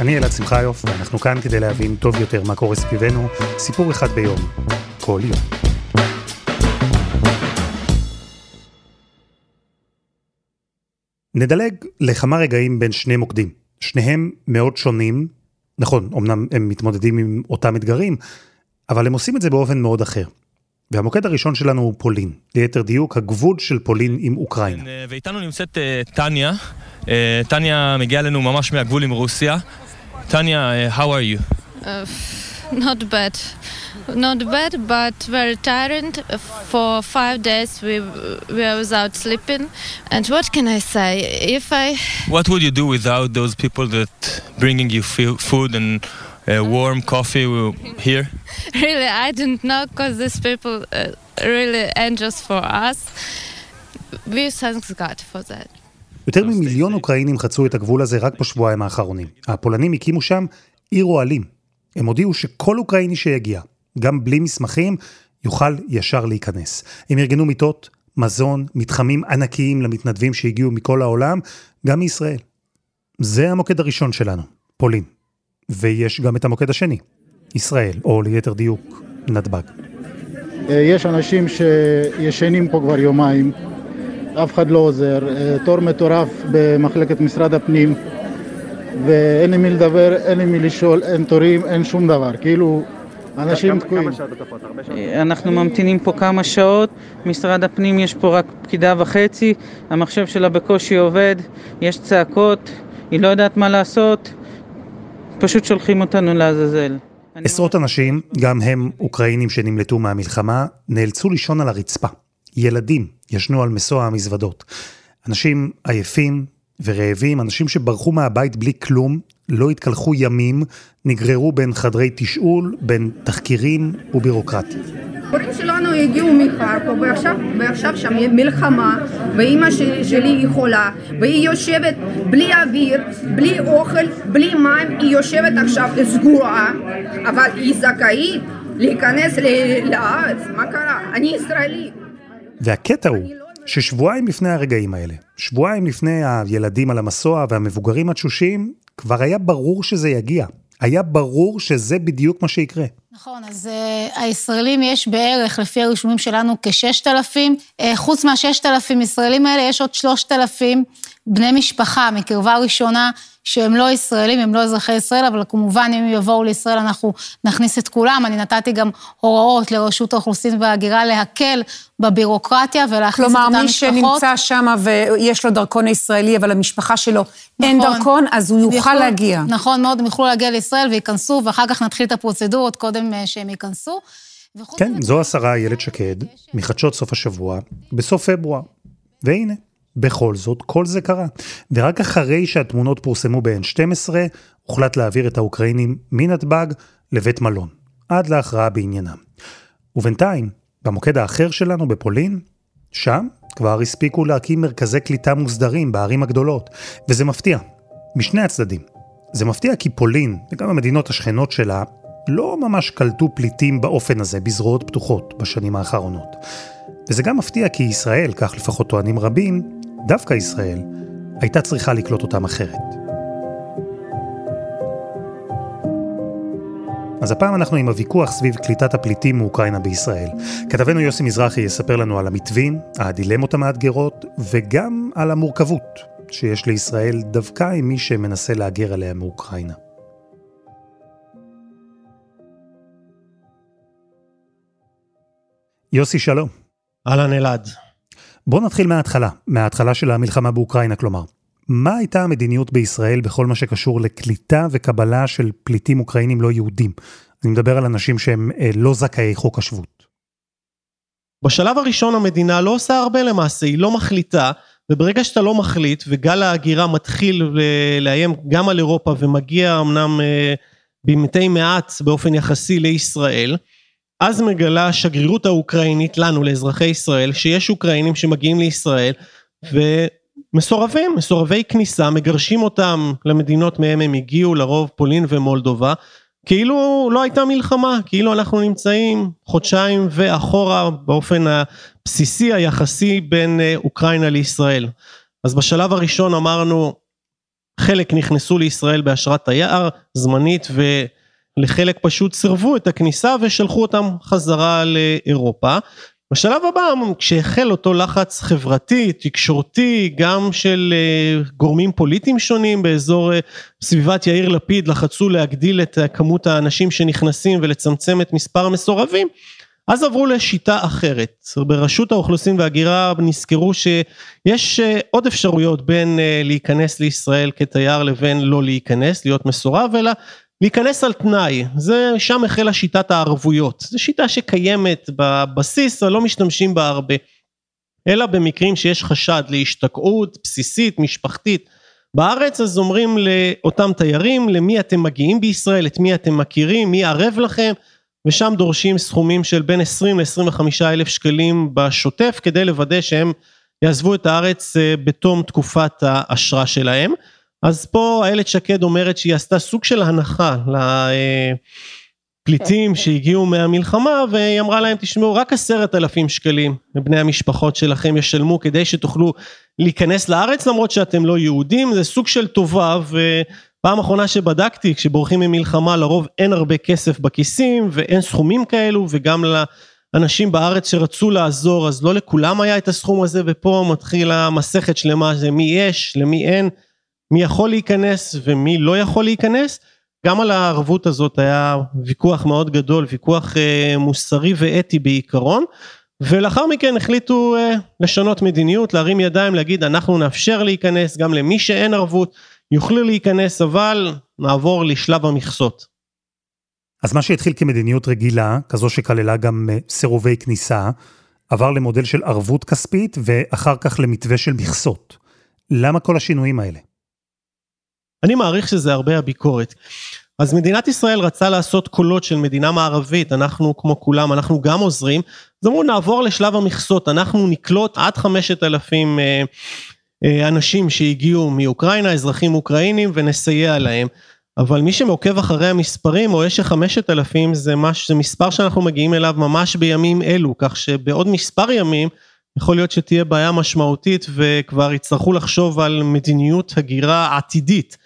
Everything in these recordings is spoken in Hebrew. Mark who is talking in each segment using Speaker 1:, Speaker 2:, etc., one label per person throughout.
Speaker 1: אני אלעד שמחיוף, ואנחנו כאן כדי להבין טוב יותר מה קורה סביבנו, סיפור אחד ביום, כל יום. נדלג לכמה רגעים בין שני מוקדים, שניהם מאוד שונים, נכון, אמנם הם מתמודדים עם אותם אתגרים, אבל הם עושים את זה באופן מאוד אחר. והמוקד הראשון שלנו הוא פולין, ליתר דיוק הגבול של פולין עם אוקראינה.
Speaker 2: כן, ואיתנו נמצאת טניה, טניה מגיעה אלינו ממש מהגבול עם רוסיה. Tanya, uh, how are you?
Speaker 3: Uh, not bad, not bad, but very tired. For five days we were without sleeping, and what can I say? If I
Speaker 2: what would you do without those people that bringing you food and uh, warm coffee here?
Speaker 3: really, I don't know because these people uh, really angels for us. We thank God for that.
Speaker 1: יותר ממיליון אוקראינים חצו את הגבול הזה רק בשבועיים האחרונים. הפולנים הקימו שם עיר אוהלים. הם הודיעו שכל אוקראיני שיגיע, גם בלי מסמכים, יוכל ישר להיכנס. הם ארגנו מיטות, מזון, מתחמים ענקיים למתנדבים שהגיעו מכל העולם, גם מישראל. זה המוקד הראשון שלנו, פולין. ויש גם את המוקד השני, ישראל, או ליתר דיוק, נתב"ג.
Speaker 4: יש אנשים שישנים פה כבר יומיים, אף אחד לא עוזר, תור מטורף במחלקת משרד הפנים, ואין לי מי לדבר, אין לי מי לשאול, אין תורים, אין שום דבר, כאילו אנשים תקועים.
Speaker 5: אנחנו ממתינים פה כמה שעות, משרד הפנים יש פה רק פקידה וחצי, המחשב שלה בקושי עובד, יש צעקות, היא לא יודעת מה לעשות, פשוט שולחים אותנו לעזאזל.
Speaker 1: עשרות אנשים, גם הם אוקראינים שנמלטו מהמלחמה, נאלצו לישון על הרצפה. ילדים ישנו על מסוע המזוודות. אנשים עייפים ורעבים, אנשים שברחו מהבית בלי כלום, לא התקלחו ימים, נגררו בין חדרי תשאול, בין תחקירים ובירוקרטיה.
Speaker 6: ההורים שלנו הגיעו מחרקוב, ועכשיו, ועכשיו שם מלחמה, ואימא שלי, היא חולה, והיא יושבת בלי אוויר, בלי אוכל, בלי מים, היא יושבת עכשיו סגורה, אבל היא זכאית להיכנס לארץ, מה קרה? אני ישראלי.
Speaker 1: והקטע הוא ששבועיים לפני הרגעים האלה, שבועיים לפני הילדים על המסוע והמבוגרים התשושים, כבר היה ברור שזה יגיע. היה ברור שזה בדיוק מה שיקרה.
Speaker 7: נכון, אז uh, הישראלים יש בערך, לפי הרישומים שלנו, כ-6,000. Uh, חוץ מה-6,000 ישראלים האלה, יש עוד 3,000 בני משפחה מקרבה ראשונה, שהם לא ישראלים, הם לא אזרחי ישראל, אבל כמובן, אם הם יבואו לישראל, אנחנו נכניס את כולם. אני נתתי גם הוראות לרשות האוכלוסין וההגירה להקל בבירוקרטיה ולהכניס את אותם
Speaker 8: כלומר,
Speaker 7: משפחות.
Speaker 8: מי שנמצא שם ויש לו דרכון ישראלי, אבל למשפחה שלו אין
Speaker 7: נכון.
Speaker 8: דרכון, אז הוא יוכל
Speaker 7: ויכול-
Speaker 8: להגיע.
Speaker 7: נכון מאוד, הם יוכלו להגיע לישראל וייכנסו, ואחר כך נתחיל את הפרוצדורות קודם אה, שהם ייכנסו.
Speaker 1: כן, זו השרה איילת שקד, מחדשות סוף השבוע, בסוף פברואר. והנה, בכל זאת, כל זה קרה. ורק אחרי שהתמונות פורסמו ב-N12, הוחלט להעביר את האוקראינים מנתב"ג לבית מלון, עד להכרעה בעניינם. ובינתיים, במוקד האחר שלנו, בפולין, שם כבר הספיקו להקים מרכזי קליטה מוסדרים בערים הגדולות, וזה מפתיע, משני הצדדים. זה מפתיע כי פולין, וגם המדינות השכנות שלה, לא ממש קלטו פליטים באופן הזה בזרועות פתוחות בשנים האחרונות. וזה גם מפתיע כי ישראל, כך לפחות טוענים רבים, דווקא ישראל, הייתה צריכה לקלוט אותם אחרת. אז הפעם אנחנו עם הוויכוח סביב קליטת הפליטים מאוקראינה בישראל. כתבנו יוסי מזרחי יספר לנו על המתווים, הדילמות המאתגרות, וגם על המורכבות שיש לישראל דווקא עם מי שמנסה להגר עליה מאוקראינה. יוסי, שלום.
Speaker 9: אהלן אלעד.
Speaker 1: בואו נתחיל מההתחלה, מההתחלה של המלחמה באוקראינה, כלומר. מה הייתה המדיניות בישראל בכל מה שקשור לקליטה וקבלה של פליטים אוקראינים לא יהודים? אני מדבר על אנשים שהם אה, לא זכאי חוק השבות.
Speaker 9: בשלב הראשון המדינה לא עושה הרבה למעשה, היא לא מחליטה, וברגע שאתה לא מחליט וגל ההגירה מתחיל ל- לאיים גם על אירופה ומגיע אמנם אה, במתי מעט באופן יחסי לישראל, אז מגלה השגרירות האוקראינית לנו, לאזרחי ישראל, שיש אוקראינים שמגיעים לישראל ומסורבים, מסורבי כניסה, מגרשים אותם למדינות מהם הם הגיעו, לרוב פולין ומולדובה, כאילו לא הייתה מלחמה, כאילו אנחנו נמצאים חודשיים ואחורה באופן הבסיסי היחסי בין אה, אוקראינה לישראל. אז בשלב הראשון אמרנו, חלק נכנסו לישראל באשרת תייר זמנית ולחלק פשוט סירבו את הכניסה ושלחו אותם חזרה לאירופה. בשלב הבא כשהחל אותו לחץ חברתי, תקשורתי, גם של אה, גורמים פוליטיים שונים באזור אה, סביבת יאיר לפיד לחצו להגדיל את כמות האנשים שנכנסים ולצמצם את מספר המסורבים, אז עברו לשיטה אחרת. ברשות האוכלוסין וההגירה נזכרו שיש אה, עוד אפשרויות בין להיכנס לישראל כתייר לבין לא להיכנס, להיות מסורב, אלא להיכנס על תנאי, זה שם החלה שיטת הערבויות, זו שיטה שקיימת בבסיס אבל לא משתמשים בה הרבה, אלא במקרים שיש חשד להשתקעות בסיסית, משפחתית. בארץ, אז אומרים לאותם תיירים למי אתם מגיעים בישראל, את מי אתם מכירים, מי ערב לכם, ושם דורשים סכומים של בין 20 ל-25 אלף שקלים בשוטף כדי לוודא שהם יעזבו את הארץ אה, בתום תקופת האשרה שלהם. אז פה איילת שקד אומרת שהיא עשתה סוג של הנחה לפליטים שהגיעו מהמלחמה והיא אמרה להם תשמעו רק עשרת אלפים שקלים בני המשפחות שלכם ישלמו כדי שתוכלו להיכנס לארץ למרות שאתם לא יהודים. זה סוג של טובה ופעם אחרונה שבדקתי כשבורחים ממלחמה לרוב אין הרבה כסף בכיסים ואין סכומים כאלו וגם לאנשים בארץ שרצו לעזור אז לא לכולם היה את הסכום הזה ופה מתחילה מסכת שלמה זה מי יש למי אין מי יכול להיכנס ומי לא יכול להיכנס. גם על הערבות הזאת היה ויכוח מאוד גדול, ויכוח אה, מוסרי ואתי בעיקרון, ולאחר מכן החליטו אה, לשנות מדיניות, להרים ידיים, להגיד אנחנו נאפשר להיכנס, גם למי שאין ערבות יוכלו להיכנס, אבל נעבור לשלב המכסות.
Speaker 1: אז מה שהתחיל כמדיניות רגילה, כזו שכללה גם אה, סירובי כניסה, עבר למודל של ערבות כספית ואחר כך למתווה של מכסות. למה כל השינויים האלה?
Speaker 9: אני מעריך שזה הרבה הביקורת. אז מדינת ישראל רצה לעשות קולות של מדינה מערבית, אנחנו כמו כולם, אנחנו גם עוזרים, אז אמרו נעבור לשלב המכסות, אנחנו נקלוט עד חמשת אלפים אה, אה, אנשים שהגיעו מאוקראינה, אזרחים אוקראינים, ונסייע להם. אבל מי שמעוקב אחרי המספרים רואה שחמשת אלפים זה, מש, זה מספר שאנחנו מגיעים אליו ממש בימים אלו, כך שבעוד מספר ימים יכול להיות שתהיה בעיה משמעותית וכבר יצטרכו לחשוב על מדיניות הגירה עתידית.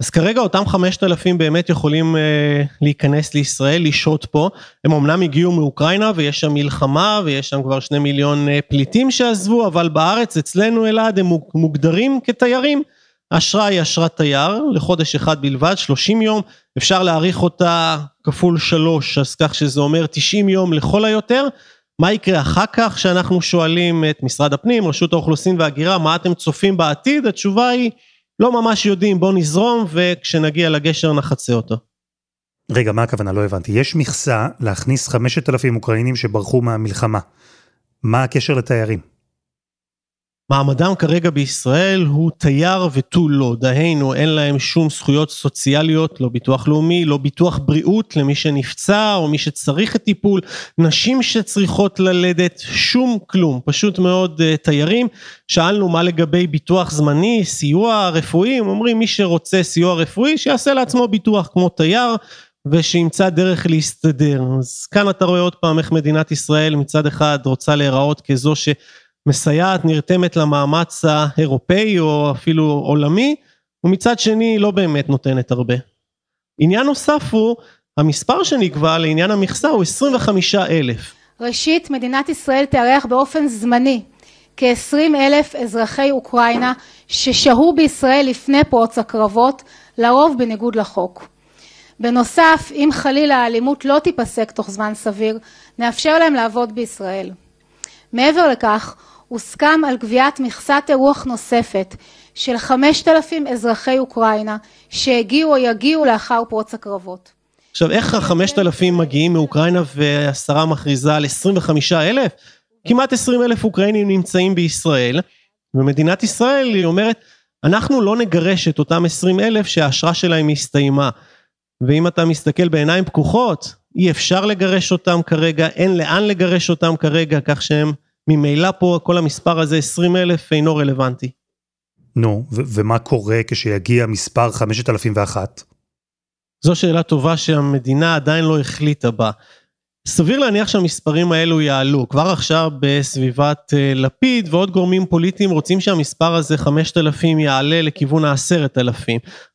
Speaker 9: אז כרגע אותם 5,000 באמת יכולים אה, להיכנס לישראל, לשהות פה. הם אמנם הגיעו מאוקראינה ויש שם מלחמה ויש שם כבר שני מיליון אה, פליטים שעזבו, אבל בארץ אצלנו אלעד הם מוגדרים כתיירים. האשרה היא אשרת תייר לחודש אחד בלבד, 30 יום, אפשר להאריך אותה כפול שלוש, אז כך שזה אומר 90 יום לכל היותר. מה יקרה אחר כך שאנחנו שואלים את משרד הפנים, רשות האוכלוסין וההגירה, מה אתם צופים בעתיד? התשובה היא לא ממש יודעים, בוא נזרום, וכשנגיע לגשר נחצה אותו.
Speaker 1: רגע, מה הכוונה? לא הבנתי. יש מכסה להכניס 5,000 אוקראינים שברחו מהמלחמה. מה הקשר לתיירים?
Speaker 9: מעמדם כרגע בישראל הוא תייר ותו לא, דהיינו אין להם שום זכויות סוציאליות, לא ביטוח לאומי, לא ביטוח בריאות למי שנפצע או מי שצריך את טיפול, נשים שצריכות ללדת, שום כלום, פשוט מאוד uh, תיירים. שאלנו מה לגבי ביטוח זמני, סיוע רפואי, הם אומרים מי שרוצה סיוע רפואי שיעשה לעצמו ביטוח כמו תייר. ושימצא דרך להסתדר. אז כאן אתה רואה עוד פעם איך מדינת ישראל מצד אחד רוצה להיראות כזו ש... מסייעת, נרתמת למאמץ האירופאי או אפילו עולמי, ומצד שני לא באמת נותנת הרבה. עניין נוסף הוא, המספר שנקבע לעניין המכסה הוא 25 אלף.
Speaker 7: ראשית, מדינת ישראל תארח באופן זמני כ-20 אלף אזרחי אוקראינה ששהו בישראל לפני פרוץ הקרבות, לרוב בניגוד לחוק. בנוסף, אם חלילה האלימות לא תיפסק תוך זמן סביר, נאפשר להם לעבוד בישראל. מעבר לכך, הוסכם על קביעת מכסת אירוח נוספת של 5,000 אזרחי אוקראינה שהגיעו או יגיעו לאחר פרוץ הקרבות.
Speaker 9: עכשיו איך החמשת אלפים מגיעים מאוקראינה והשרה מכריזה על 25 אלף? כמעט 20 אלף אוקראינים נמצאים בישראל ומדינת ישראל היא אומרת אנחנו לא נגרש את אותם 20 אלף שהאשרה שלהם הסתיימה ואם אתה מסתכל בעיניים פקוחות, אי אפשר לגרש אותם כרגע, אין לאן לגרש אותם כרגע, כך שהם ממילא פה כל המספר הזה 20 אלף אינו רלוונטי.
Speaker 1: נו, ו- ומה קורה כשיגיע מספר 5001?
Speaker 9: זו שאלה טובה שהמדינה עדיין לא החליטה בה. סביר להניח שהמספרים האלו יעלו. כבר עכשיו בסביבת אה, לפיד ועוד גורמים פוליטיים רוצים שהמספר הזה 5,000 יעלה לכיוון ה-10,000.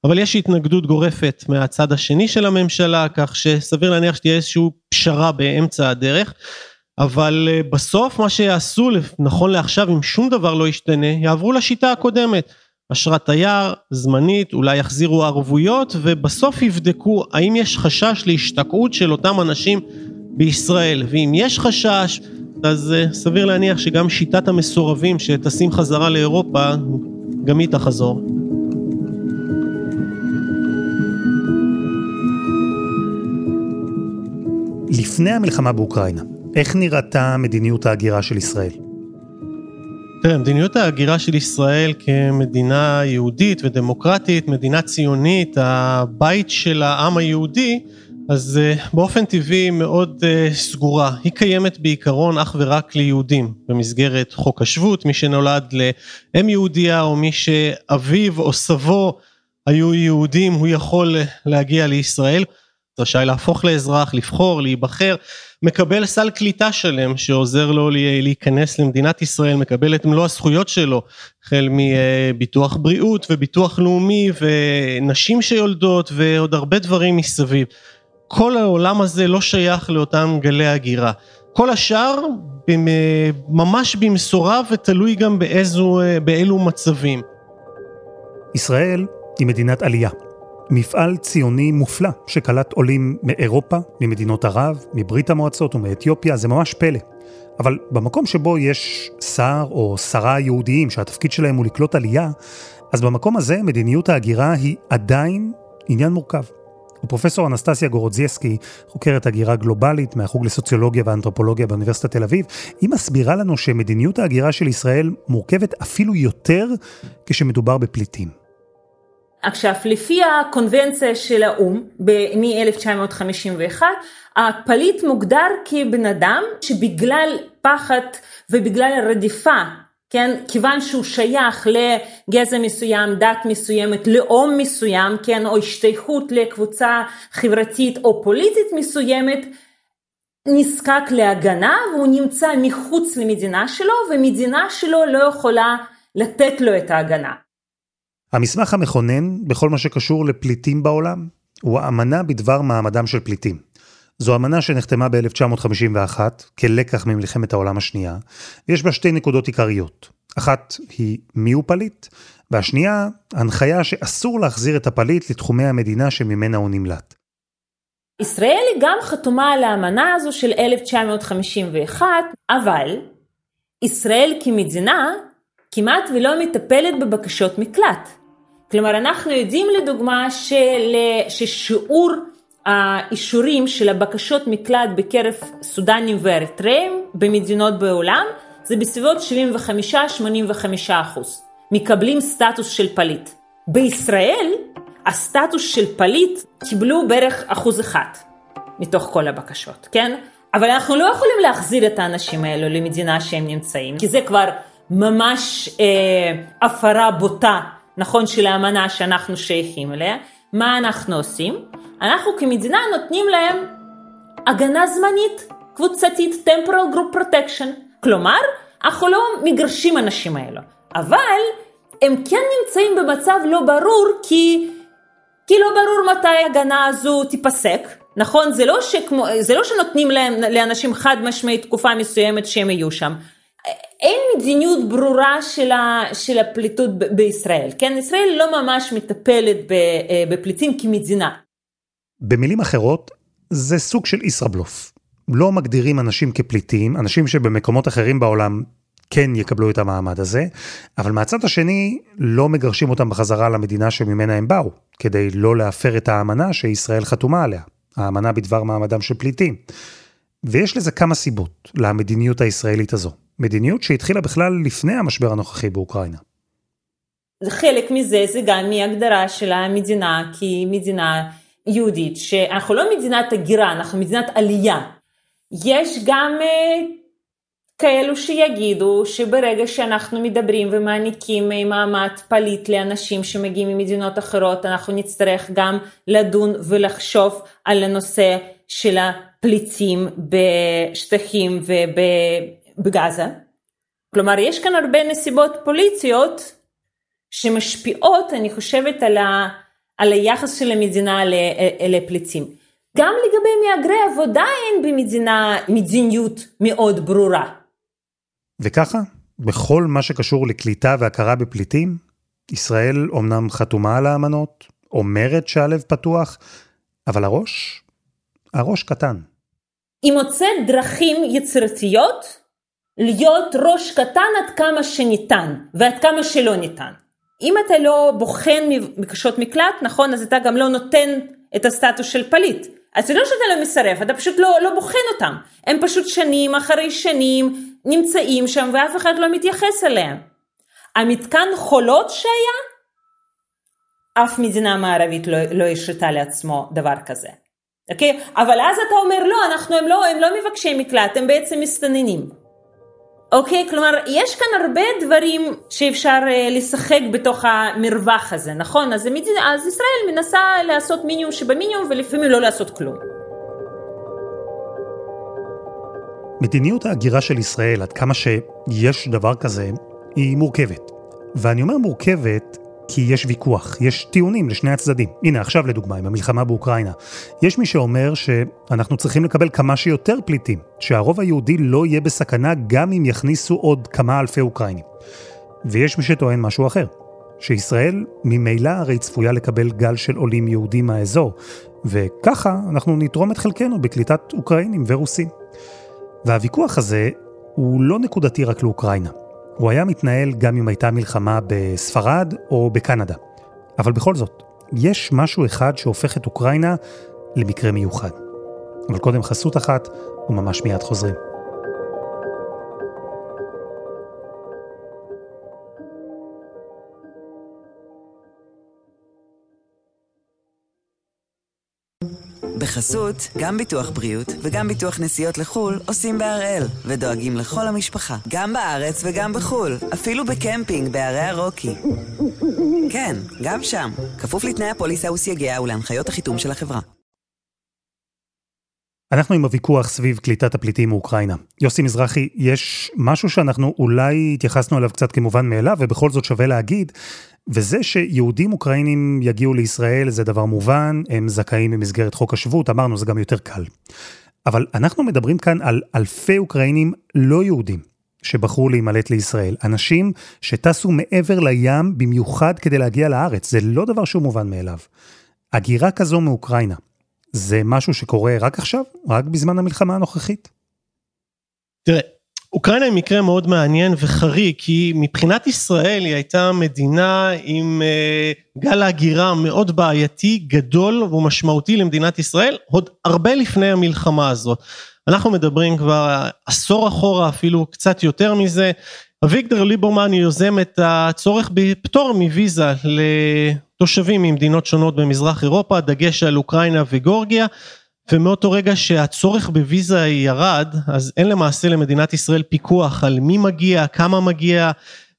Speaker 9: אבל יש התנגדות גורפת מהצד השני של הממשלה, כך שסביר להניח שתהיה איזושהי פשרה באמצע הדרך. אבל אה, בסוף מה שיעשו נכון לעכשיו אם שום דבר לא ישתנה יעברו לשיטה הקודמת אשרת תייר זמנית אולי יחזירו ערבויות ובסוף יבדקו האם יש חשש להשתקעות של אותם אנשים בישראל ואם יש חשש אז אה, סביר להניח שגם שיטת המסורבים שטסים חזרה לאירופה גם היא תחזור.
Speaker 1: לפני המלחמה באוקראינה, איך נראתה מדיניות ההגירה של ישראל?
Speaker 9: תראה, מדיניות ההגירה של ישראל כמדינה יהודית ודמוקרטית, מדינה ציונית, הבית של העם היהודי, אז uh, באופן טבעי מאוד uh, סגורה. היא קיימת בעיקרון אך ורק ליהודים במסגרת חוק השבות, מי שנולד לאם יהודייה או מי שאביו או סבו היו יהודים, הוא יכול להגיע לישראל. רשאי להפוך לאזרח, לבחור, להיבחר, מקבל סל קליטה שלם שעוזר לו להיכנס למדינת ישראל, מקבל את מלוא הזכויות שלו, החל מביטוח בריאות וביטוח לאומי ונשים שיולדות ועוד הרבה דברים מסביב. כל העולם הזה לא שייך לאותם גלי הגירה. כל השאר ממש במשורה ותלוי גם באיזו, באילו מצבים.
Speaker 1: ישראל היא מדינת עלייה. מפעל ציוני מופלא שקלט עולים מאירופה, ממדינות ערב, מברית המועצות ומאתיופיה, זה ממש פלא. אבל במקום שבו יש שר או שרה יהודיים שהתפקיד שלהם הוא לקלוט עלייה, אז במקום הזה מדיניות ההגירה היא עדיין עניין מורכב. ופרופסור אנסטסיה גורודזייסקי, חוקרת הגירה גלובלית מהחוג לסוציולוגיה ואנתרופולוגיה באוניברסיטת תל אביב, היא מסבירה לנו שמדיניות ההגירה של ישראל מורכבת אפילו יותר כשמדובר בפליטים.
Speaker 10: עכשיו לפי הקונבנציה של האו"ם מ-1951 הפליט מוגדר כבן אדם שבגלל פחד ובגלל רדיפה כן כיוון שהוא שייך לגזע מסוים דת מסוימת לאום מסוים כן או השתייכות לקבוצה חברתית או פוליטית מסוימת נזקק להגנה והוא נמצא מחוץ למדינה שלו ומדינה שלו לא יכולה לתת לו את ההגנה.
Speaker 1: המסמך המכונן בכל מה שקשור לפליטים בעולם הוא האמנה בדבר מעמדם של פליטים. זו אמנה שנחתמה ב-1951 כלקח ממלחמת העולם השנייה, ויש בה שתי נקודות עיקריות. אחת היא מיהו פליט, והשנייה, הנחיה שאסור להחזיר את הפליט לתחומי המדינה שממנה הוא נמלט.
Speaker 10: ישראל היא גם חתומה על האמנה הזו של 1951, אבל ישראל כמדינה כמעט ולא מטפלת בבקשות מקלט. כלומר אנחנו יודעים לדוגמה של, ששיעור האישורים של הבקשות מקלט בקרב סודנים ואריתראים במדינות בעולם זה בסביבות 75-85 אחוז, מקבלים סטטוס של פליט. בישראל הסטטוס של פליט קיבלו בערך אחוז אחד מתוך כל הבקשות, כן? אבל אנחנו לא יכולים להחזיר את האנשים האלו למדינה שהם נמצאים, כי זה כבר ממש אה, הפרה בוטה נכון של האמנה שאנחנו שייכים אליה, מה אנחנו עושים? אנחנו כמדינה נותנים להם הגנה זמנית, קבוצתית, temporal group protection, כלומר, אנחנו לא מגרשים אנשים האלו, אבל הם כן נמצאים במצב לא ברור כי, כי לא ברור מתי ההגנה הזו תיפסק, נכון? זה לא, שכמו, זה לא שנותנים להם, לאנשים חד משמעית תקופה מסוימת שהם יהיו שם. אין מדיניות ברורה של, ה, של הפליטות ב- בישראל, כן? ישראל לא ממש מטפלת אה, בפליטים כמדינה.
Speaker 1: במילים אחרות, זה סוג של ישראבלוף. לא מגדירים אנשים כפליטים, אנשים שבמקומות אחרים בעולם כן יקבלו את המעמד הזה, אבל מהצד השני לא מגרשים אותם בחזרה למדינה שממנה הם באו, כדי לא להפר את האמנה שישראל חתומה עליה, האמנה בדבר מעמדם של פליטים. ויש לזה כמה סיבות למדיניות הישראלית הזו. מדיניות שהתחילה בכלל לפני המשבר הנוכחי באוקראינה.
Speaker 10: חלק מזה זה גם מהגדרה של המדינה כמדינה יהודית, שאנחנו לא מדינת הגירה, אנחנו מדינת עלייה. יש גם uh, כאלו שיגידו שברגע שאנחנו מדברים ומעניקים מעמד פליט לאנשים שמגיעים ממדינות אחרות, אנחנו נצטרך גם לדון ולחשוב על הנושא של הפליטים בשטחים ובגזה. כלומר, יש כאן הרבה נסיבות פוליטיות שמשפיעות, אני חושבת, על, ה, על היחס של המדינה לפליטים. גם לגבי מהגרי עבודה אין במדינה מדיניות מאוד ברורה.
Speaker 1: וככה, בכל מה שקשור לקליטה והכרה בפליטים, ישראל אומנם חתומה על האמנות, אומרת שהלב פתוח, אבל הראש, הראש קטן.
Speaker 10: היא מוצאת דרכים יצירתיות להיות ראש קטן עד כמה שניתן ועד כמה שלא ניתן. אם אתה לא בוחן בקשות מקלט, נכון, אז אתה גם לא נותן את הסטטוס של פליט. אז זה לא שאתה לא מסרב, אתה פשוט לא, לא בוחן אותם. הם פשוט שנים אחרי שנים נמצאים שם ואף אחד לא מתייחס אליהם. המתקן חולות שהיה, אף מדינה מערבית לא, לא השתה לעצמו דבר כזה. אוקיי? אבל אז אתה אומר לא, אנחנו, הם לא, הם לא מבקשי מקלט, הם בעצם מסתננים. אוקיי? כלומר, יש כאן הרבה דברים שאפשר uh, לשחק בתוך המרווח הזה, נכון? אז, המדינה, אז ישראל מנסה לעשות מינימום שבמינימום ולפעמים לא לעשות כלום.
Speaker 1: מדיניות ההגירה של ישראל, עד כמה שיש דבר כזה, היא מורכבת. ואני אומר מורכבת כי יש ויכוח, יש טיעונים לשני הצדדים. הנה, עכשיו לדוגמה, עם המלחמה באוקראינה. יש מי שאומר שאנחנו צריכים לקבל כמה שיותר פליטים, שהרוב היהודי לא יהיה בסכנה גם אם יכניסו עוד כמה אלפי אוקראינים. ויש מי שטוען משהו אחר, שישראל ממילא הרי צפויה לקבל גל של עולים יהודים מהאזור, וככה אנחנו נתרום את חלקנו בקליטת אוקראינים ורוסים. והוויכוח הזה הוא לא נקודתי רק לאוקראינה. הוא היה מתנהל גם אם הייתה מלחמה בספרד או בקנדה. אבל בכל זאת, יש משהו אחד שהופך את אוקראינה למקרה מיוחד. אבל קודם חסות אחת, וממש מיד חוזרים.
Speaker 11: בחסות, גם ביטוח בריאות וגם ביטוח נסיעות לחו"ל עושים בהראל, ודואגים לכל המשפחה, גם בארץ וגם בחו"ל, אפילו בקמפינג בערי הרוקי. כן, גם שם, כפוף לתנאי הפוליסה וסייגיה ולהנחיות החיתום של החברה.
Speaker 1: אנחנו עם הוויכוח סביב קליטת הפליטים מאוקראינה. יוסי מזרחי, יש משהו שאנחנו אולי התייחסנו אליו קצת כמובן מאליו, ובכל זאת שווה להגיד, וזה שיהודים אוקראינים יגיעו לישראל זה דבר מובן, הם זכאים במסגרת חוק השבות, אמרנו זה גם יותר קל. אבל אנחנו מדברים כאן על אלפי אוקראינים לא יהודים שבחרו להימלט לישראל, אנשים שטסו מעבר לים במיוחד כדי להגיע לארץ, זה לא דבר שהוא מובן מאליו. הגירה כזו מאוקראינה, זה משהו שקורה רק עכשיו? רק בזמן המלחמה הנוכחית?
Speaker 9: תראה, אוקראינה היא מקרה מאוד מעניין וחריג, כי מבחינת ישראל היא הייתה מדינה עם uh, גל הגירה מאוד בעייתי, גדול ומשמעותי למדינת ישראל, עוד הרבה לפני המלחמה הזאת. אנחנו מדברים כבר עשור אחורה, אפילו קצת יותר מזה. אביגדור ליברמן יוזם את הצורך בפטור מוויזה לתושבים ממדינות שונות במזרח אירופה, דגש על אוקראינה וגורגיה. ומאותו רגע שהצורך בוויזה ירד, אז אין למעשה למדינת ישראל פיקוח על מי מגיע, כמה מגיע,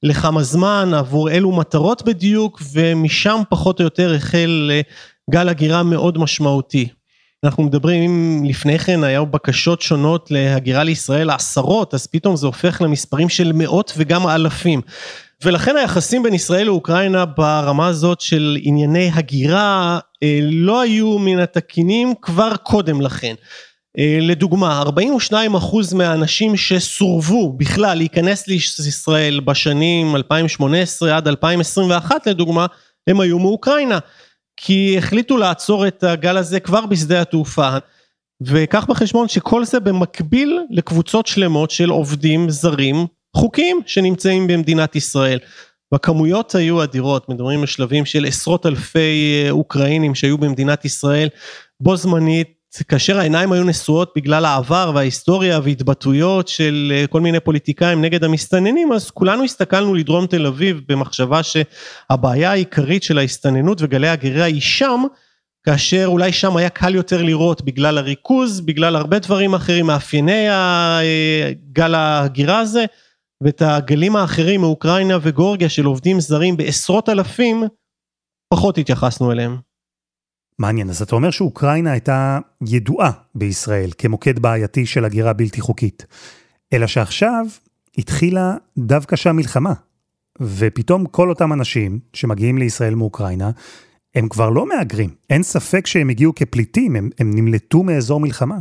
Speaker 9: לכמה זמן, עבור אילו מטרות בדיוק, ומשם פחות או יותר החל אה, גל הגירה מאוד משמעותי. אנחנו מדברים, אם לפני כן היו בקשות שונות להגירה לישראל עשרות, אז פתאום זה הופך למספרים של מאות וגם אלפים. ולכן היחסים בין ישראל לאוקראינה ברמה הזאת של ענייני הגירה לא היו מן התקינים כבר קודם לכן. אה, לדוגמה 42 אחוז מהאנשים שסורבו בכלל להיכנס לישראל בשנים 2018 עד 2021 לדוגמה הם היו מאוקראינה כי החליטו לעצור את הגל הזה כבר בשדה התעופה וקח בחשבון שכל זה במקביל לקבוצות שלמות של עובדים זרים חוקיים שנמצאים במדינת ישראל. והכמויות היו אדירות, מדברים על שלבים של עשרות אלפי אה, אוקראינים שהיו במדינת ישראל. בו זמנית, כאשר העיניים היו נשואות בגלל העבר וההיסטוריה והתבטאויות של אה, כל מיני פוליטיקאים נגד המסתננים, אז כולנו הסתכלנו לדרום תל אביב במחשבה שהבעיה העיקרית של ההסתננות וגלי הגירה היא שם, כאשר אולי שם היה קל יותר לראות בגלל הריכוז, בגלל הרבה דברים אחרים, מאפייני גל ההגירה הזה, ואת הגלים האחרים מאוקראינה וגורגיה של עובדים זרים בעשרות אלפים, פחות התייחסנו אליהם.
Speaker 1: מעניין, אז אתה אומר שאוקראינה הייתה ידועה בישראל כמוקד בעייתי של הגירה בלתי חוקית. אלא שעכשיו התחילה דווקא שם מלחמה. ופתאום כל אותם אנשים שמגיעים לישראל מאוקראינה, הם כבר לא מהגרים. אין ספק שהם הגיעו כפליטים, הם, הם נמלטו מאזור מלחמה.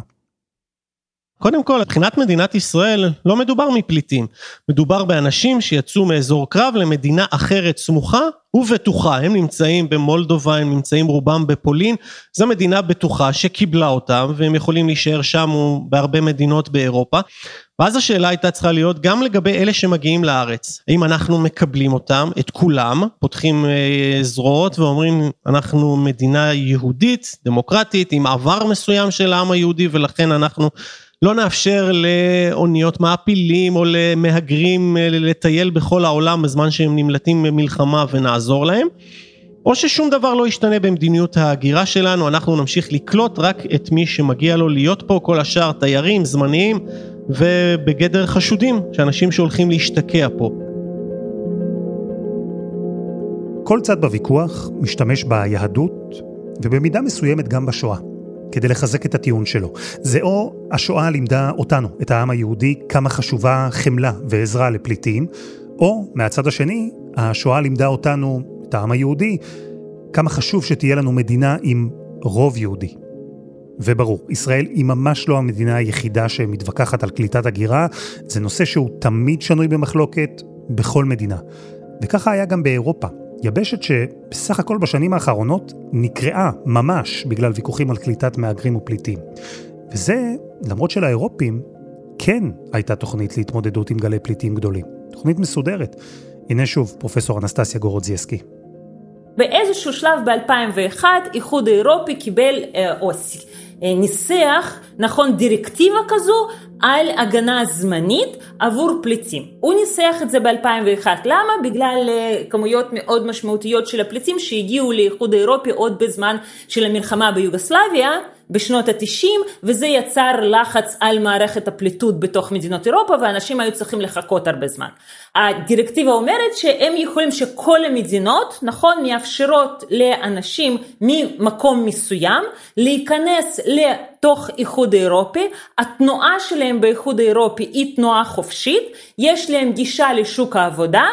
Speaker 9: קודם כל, מבחינת מדינת ישראל, לא מדובר מפליטים. מדובר באנשים שיצאו מאזור קרב למדינה אחרת סמוכה ובטוחה. הם נמצאים במולדובה, הם נמצאים רובם בפולין. זו מדינה בטוחה שקיבלה אותם, והם יכולים להישאר שם בהרבה מדינות באירופה. ואז השאלה הייתה צריכה להיות גם לגבי אלה שמגיעים לארץ. האם אנחנו מקבלים אותם, את כולם, פותחים אה, זרועות ואומרים, אנחנו מדינה יהודית, דמוקרטית, עם עבר מסוים של העם היהודי, ולכן אנחנו... לא נאפשר לאוניות מעפילים או למהגרים אה, לטייל בכל העולם בזמן שהם נמלטים ממלחמה ונעזור להם. או ששום דבר לא ישתנה במדיניות ההגירה שלנו, אנחנו נמשיך לקלוט רק את מי שמגיע לו להיות פה, כל השאר תיירים, זמניים ובגדר חשודים, שאנשים שהולכים להשתקע פה.
Speaker 1: כל צד בוויכוח משתמש ביהדות ובמידה מסוימת גם בשואה. כדי לחזק את הטיעון שלו. זה או השואה לימדה אותנו, את העם היהודי, כמה חשובה חמלה ועזרה לפליטים, או מהצד השני, השואה לימדה אותנו, את העם היהודי, כמה חשוב שתהיה לנו מדינה עם רוב יהודי. וברור, ישראל היא ממש לא המדינה היחידה שמתווכחת על קליטת הגירה, זה נושא שהוא תמיד שנוי במחלוקת בכל מדינה. וככה היה גם באירופה. יבשת שבסך הכל בשנים האחרונות נקרעה ממש בגלל ויכוחים על קליטת מהגרים ופליטים. וזה, למרות שלאירופים כן הייתה תוכנית להתמודדות עם גלי פליטים גדולים. תוכנית מסודרת. הנה שוב, פרופסור אנסטסיה גורודזייסקי.
Speaker 10: באיזשהו שלב ב-2001 איחוד האירופי קיבל, אה, או ניסח, נכון, דירקטיבה כזו על הגנה זמנית עבור פליטים. הוא ניסח את זה ב-2001. למה? בגלל אה, כמויות מאוד משמעותיות של הפליטים שהגיעו לאיחוד האירופי עוד בזמן של המלחמה ביוגוסלביה. בשנות התשעים, וזה יצר לחץ על מערכת הפליטות בתוך מדינות אירופה, ואנשים היו צריכים לחכות הרבה זמן. הדירקטיבה אומרת שהם יכולים שכל המדינות, נכון, מאפשרות לאנשים ממקום מסוים להיכנס לתוך איחוד האירופי, התנועה שלהם באיחוד האירופי היא תנועה חופשית, יש להם גישה לשוק העבודה,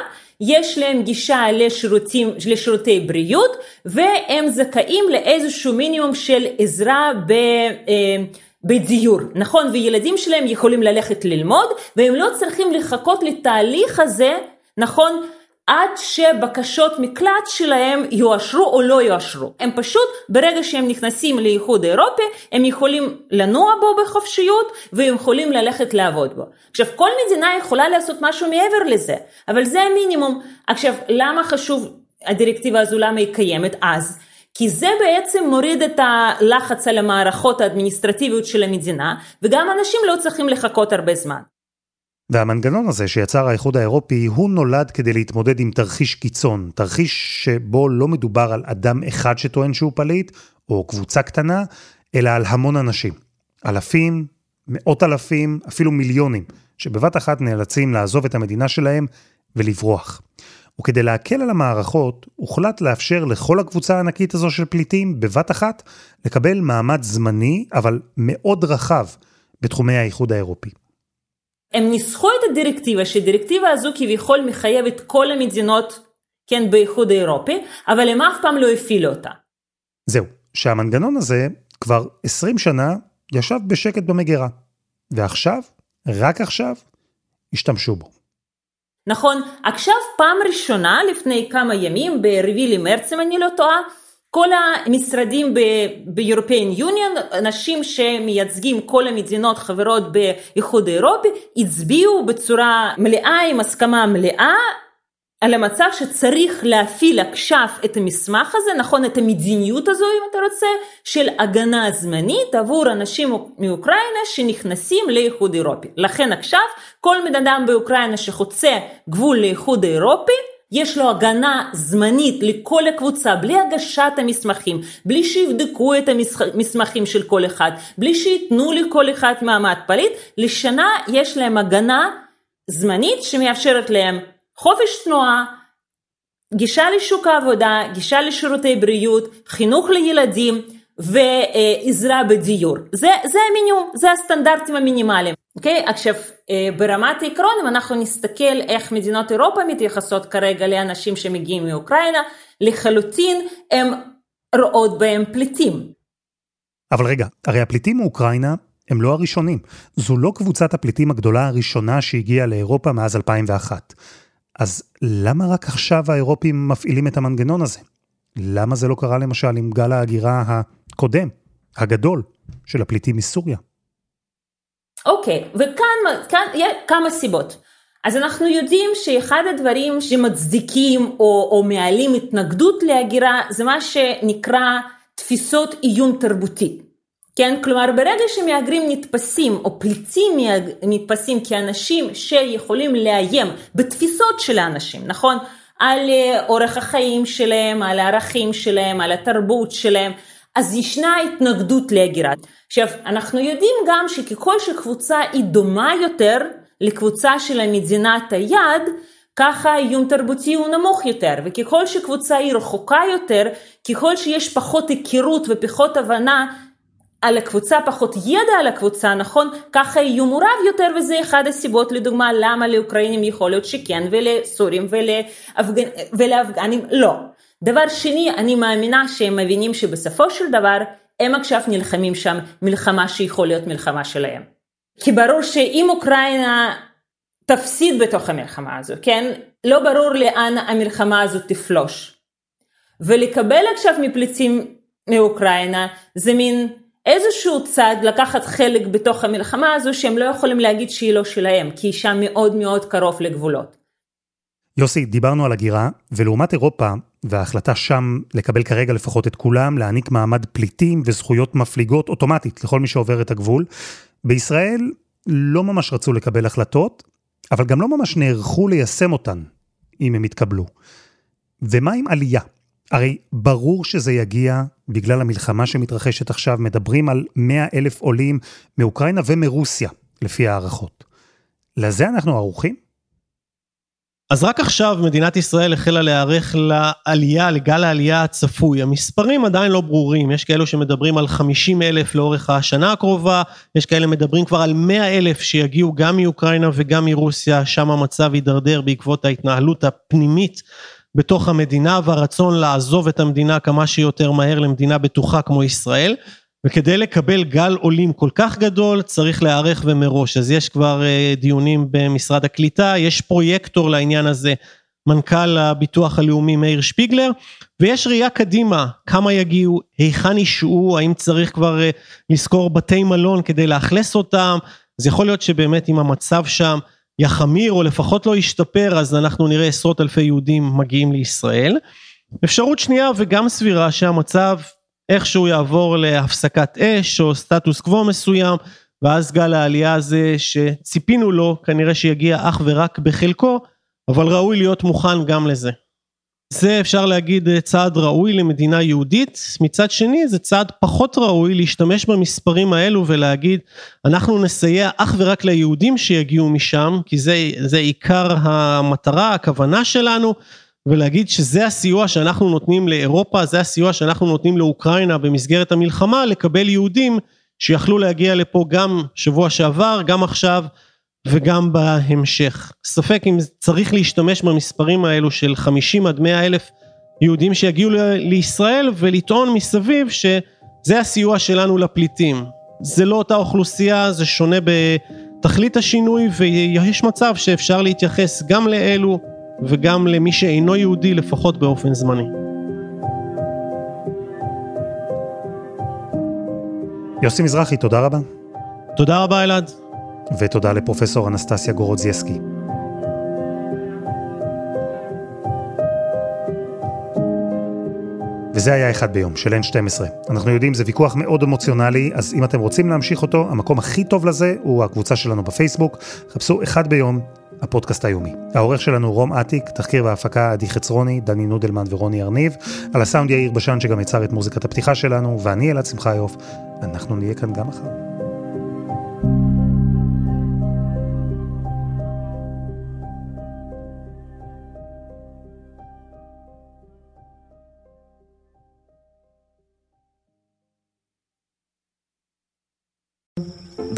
Speaker 10: יש להם גישה לשירותים, לשירותי בריאות והם זכאים לאיזשהו מינימום של עזרה ב... אה, בדיור, נכון? וילדים שלהם יכולים ללכת ללמוד והם לא צריכים לחכות לתהליך הזה, נכון? עד שבקשות מקלט שלהם יואשרו או לא יואשרו. הם פשוט, ברגע שהם נכנסים לאיחוד האירופי, הם יכולים לנוע בו בחופשיות והם יכולים ללכת לעבוד בו. עכשיו, כל מדינה יכולה לעשות משהו מעבר לזה, אבל זה המינימום. עכשיו, למה חשוב הדירקטיבה הזו, למה היא קיימת אז? כי זה בעצם מוריד את הלחץ על המערכות האדמיניסטרטיביות של המדינה, וגם אנשים לא צריכים לחכות הרבה זמן.
Speaker 1: והמנגנון הזה שיצר האיחוד האירופי, הוא נולד כדי להתמודד עם תרחיש קיצון, תרחיש שבו לא מדובר על אדם אחד שטוען שהוא פליט, או קבוצה קטנה, אלא על המון אנשים. אלפים, מאות אלפים, אפילו מיליונים, שבבת אחת נאלצים לעזוב את המדינה שלהם ולברוח. וכדי להקל על המערכות, הוחלט לאפשר לכל הקבוצה הענקית הזו של פליטים, בבת אחת, לקבל מעמד זמני, אבל מאוד רחב, בתחומי האיחוד האירופי.
Speaker 10: הם ניסחו את הדירקטיבה, שהדירקטיבה הזו כביכול מחייבת כל המדינות, כן, באיחוד האירופי, אבל הם אף פעם לא הפעילו אותה.
Speaker 1: זהו, שהמנגנון הזה כבר 20 שנה ישב בשקט במגירה, ועכשיו, רק עכשיו, השתמשו בו.
Speaker 10: נכון, עכשיו פעם ראשונה, לפני כמה ימים, ב-4 למרץ אם אני לא טועה, כל המשרדים ב-European Union, אנשים שמייצגים כל המדינות חברות באיחוד האירופי, הצביעו בצורה מלאה, עם הסכמה מלאה, על המצב שצריך להפעיל עכשיו את המסמך הזה, נכון, את המדיניות הזו אם אתה רוצה, של הגנה זמנית עבור אנשים מאוקראינה שנכנסים לאיחוד אירופי. לכן עכשיו כל בן אדם באוקראינה שחוצה גבול לאיחוד האירופי, יש לו הגנה זמנית לכל הקבוצה, בלי הגשת המסמכים, בלי שיבדקו את המסמכים של כל אחד, בלי שייתנו לכל אחד מעמד פליט, לשנה יש להם הגנה זמנית שמאפשרת להם חופש תנועה, גישה לשוק העבודה, גישה לשירותי בריאות, חינוך לילדים ועזרה בדיור. זה, זה המינימום, זה הסטנדרטים המינימליים. אוקיי? Okay? עכשיו, ברמת העקרון, אם אנחנו נסתכל איך מדינות אירופה מתייחסות כרגע לאנשים שמגיעים מאוקראינה, לחלוטין הם רואות בהם פליטים.
Speaker 1: אבל רגע, הרי הפליטים מאוקראינה הם לא הראשונים. זו לא קבוצת הפליטים הגדולה הראשונה שהגיעה לאירופה מאז 2001. אז למה רק עכשיו האירופים מפעילים את המנגנון הזה? למה זה לא קרה למשל עם גל ההגירה הקודם, הגדול, של הפליטים מסוריה?
Speaker 10: אוקיי, וכאן כאן, יש כמה סיבות. אז אנחנו יודעים שאחד הדברים שמצדיקים או, או מעלים התנגדות להגירה זה מה שנקרא תפיסות איום תרבותי. כן, כלומר ברגע שמהגרים נתפסים או פליטים נתפסים כאנשים שיכולים לאיים בתפיסות של האנשים, נכון? על אה, אורח החיים שלהם, על הערכים שלהם, על התרבות שלהם, אז ישנה התנגדות להגירה. עכשיו, אנחנו יודעים גם שככל שקבוצה היא דומה יותר לקבוצה של המדינת היעד, ככה האיום תרבותי הוא נמוך יותר, וככל שקבוצה היא רחוקה יותר, ככל שיש פחות היכרות ופחות הבנה על הקבוצה, פחות ידע על הקבוצה, נכון? ככה האיום הוא רב יותר, וזה אחד הסיבות לדוגמה למה לאוקראינים יכול להיות שכן, ולסורים ולאפג... ולאפגנים לא. דבר שני, אני מאמינה שהם מבינים שבסופו של דבר, הם עכשיו נלחמים שם מלחמה שיכול להיות מלחמה שלהם. כי ברור שאם אוקראינה תפסיד בתוך המלחמה הזו, כן? לא ברור לאן המלחמה הזו תפלוש. ולקבל עכשיו מפליטים מאוקראינה זה מין איזשהו צד לקחת חלק בתוך המלחמה הזו שהם לא יכולים להגיד שהיא לא שלהם, כי היא שם מאוד מאוד קרוב לגבולות.
Speaker 1: יוסי, דיברנו על הגירה, ולעומת אירופה, וההחלטה שם לקבל כרגע לפחות את כולם, להעניק מעמד פליטים וזכויות מפליגות אוטומטית לכל מי שעובר את הגבול, בישראל לא ממש רצו לקבל החלטות, אבל גם לא ממש נערכו ליישם אותן, אם הם יתקבלו. ומה עם עלייה? הרי ברור שזה יגיע בגלל המלחמה שמתרחשת עכשיו, מדברים על 100 אלף עולים מאוקראינה ומרוסיה, לפי הערכות. לזה אנחנו ערוכים?
Speaker 9: אז רק עכשיו מדינת ישראל החלה להיערך לעלייה, לגל העלייה הצפוי. המספרים עדיין לא ברורים, יש כאלו שמדברים על 50 אלף לאורך השנה הקרובה, יש כאלה מדברים כבר על 100 אלף שיגיעו גם מאוקראינה וגם מרוסיה, שם המצב יידרדר בעקבות ההתנהלות הפנימית בתוך המדינה והרצון לעזוב את המדינה כמה שיותר מהר למדינה בטוחה כמו ישראל. וכדי לקבל גל עולים כל כך גדול צריך להיערך ומראש אז יש כבר uh, דיונים במשרד הקליטה יש פרויקטור לעניין הזה מנכ"ל הביטוח הלאומי מאיר שפיגלר ויש ראייה קדימה כמה יגיעו היכן ישהו האם צריך כבר uh, לשכור בתי מלון כדי לאכלס אותם אז יכול להיות שבאמת אם המצב שם יחמיר או לפחות לא ישתפר אז אנחנו נראה עשרות אלפי יהודים מגיעים לישראל. אפשרות שנייה וגם סבירה שהמצב איכשהו יעבור להפסקת אש או סטטוס קוו מסוים ואז גל העלייה הזה שציפינו לו כנראה שיגיע אך ורק בחלקו אבל ראוי להיות מוכן גם לזה. זה אפשר להגיד צעד ראוי למדינה יהודית, מצד שני זה צעד פחות ראוי להשתמש במספרים האלו ולהגיד אנחנו נסייע אך ורק ליהודים שיגיעו משם כי זה, זה עיקר המטרה, הכוונה שלנו ולהגיד שזה הסיוע שאנחנו נותנים לאירופה, זה הסיוע שאנחנו נותנים לאוקראינה במסגרת המלחמה לקבל יהודים שיכלו להגיע לפה גם שבוע שעבר, גם עכשיו וגם בהמשך. ספק אם צריך להשתמש במספרים האלו של 50 עד 100 אלף יהודים שיגיעו לישראל ולטעון מסביב שזה הסיוע שלנו לפליטים. זה לא אותה אוכלוסייה, זה שונה בתכלית השינוי ויש מצב שאפשר להתייחס גם לאלו וגם למי שאינו יהודי לפחות באופן זמני.
Speaker 1: יוסי מזרחי, תודה רבה.
Speaker 9: תודה רבה אלעד.
Speaker 1: ותודה לפרופסור אנסטסיה גורודזייסקי. וזה היה אחד ביום, של N12. אנחנו יודעים, זה ויכוח מאוד אמוציונלי, אז אם אתם רוצים להמשיך אותו, המקום הכי טוב לזה הוא הקבוצה שלנו בפייסבוק. חפשו אחד ביום, הפודקאסט היומי. העורך שלנו רום אטיק, תחקיר והפקה עדי חצרוני, דני נודלמן ורוני ארניב, על הסאונד יאיר בשן שגם יצר את מוזיקת הפתיחה שלנו, ואני אלעד שמחיוף, אנחנו נהיה כאן גם מחר.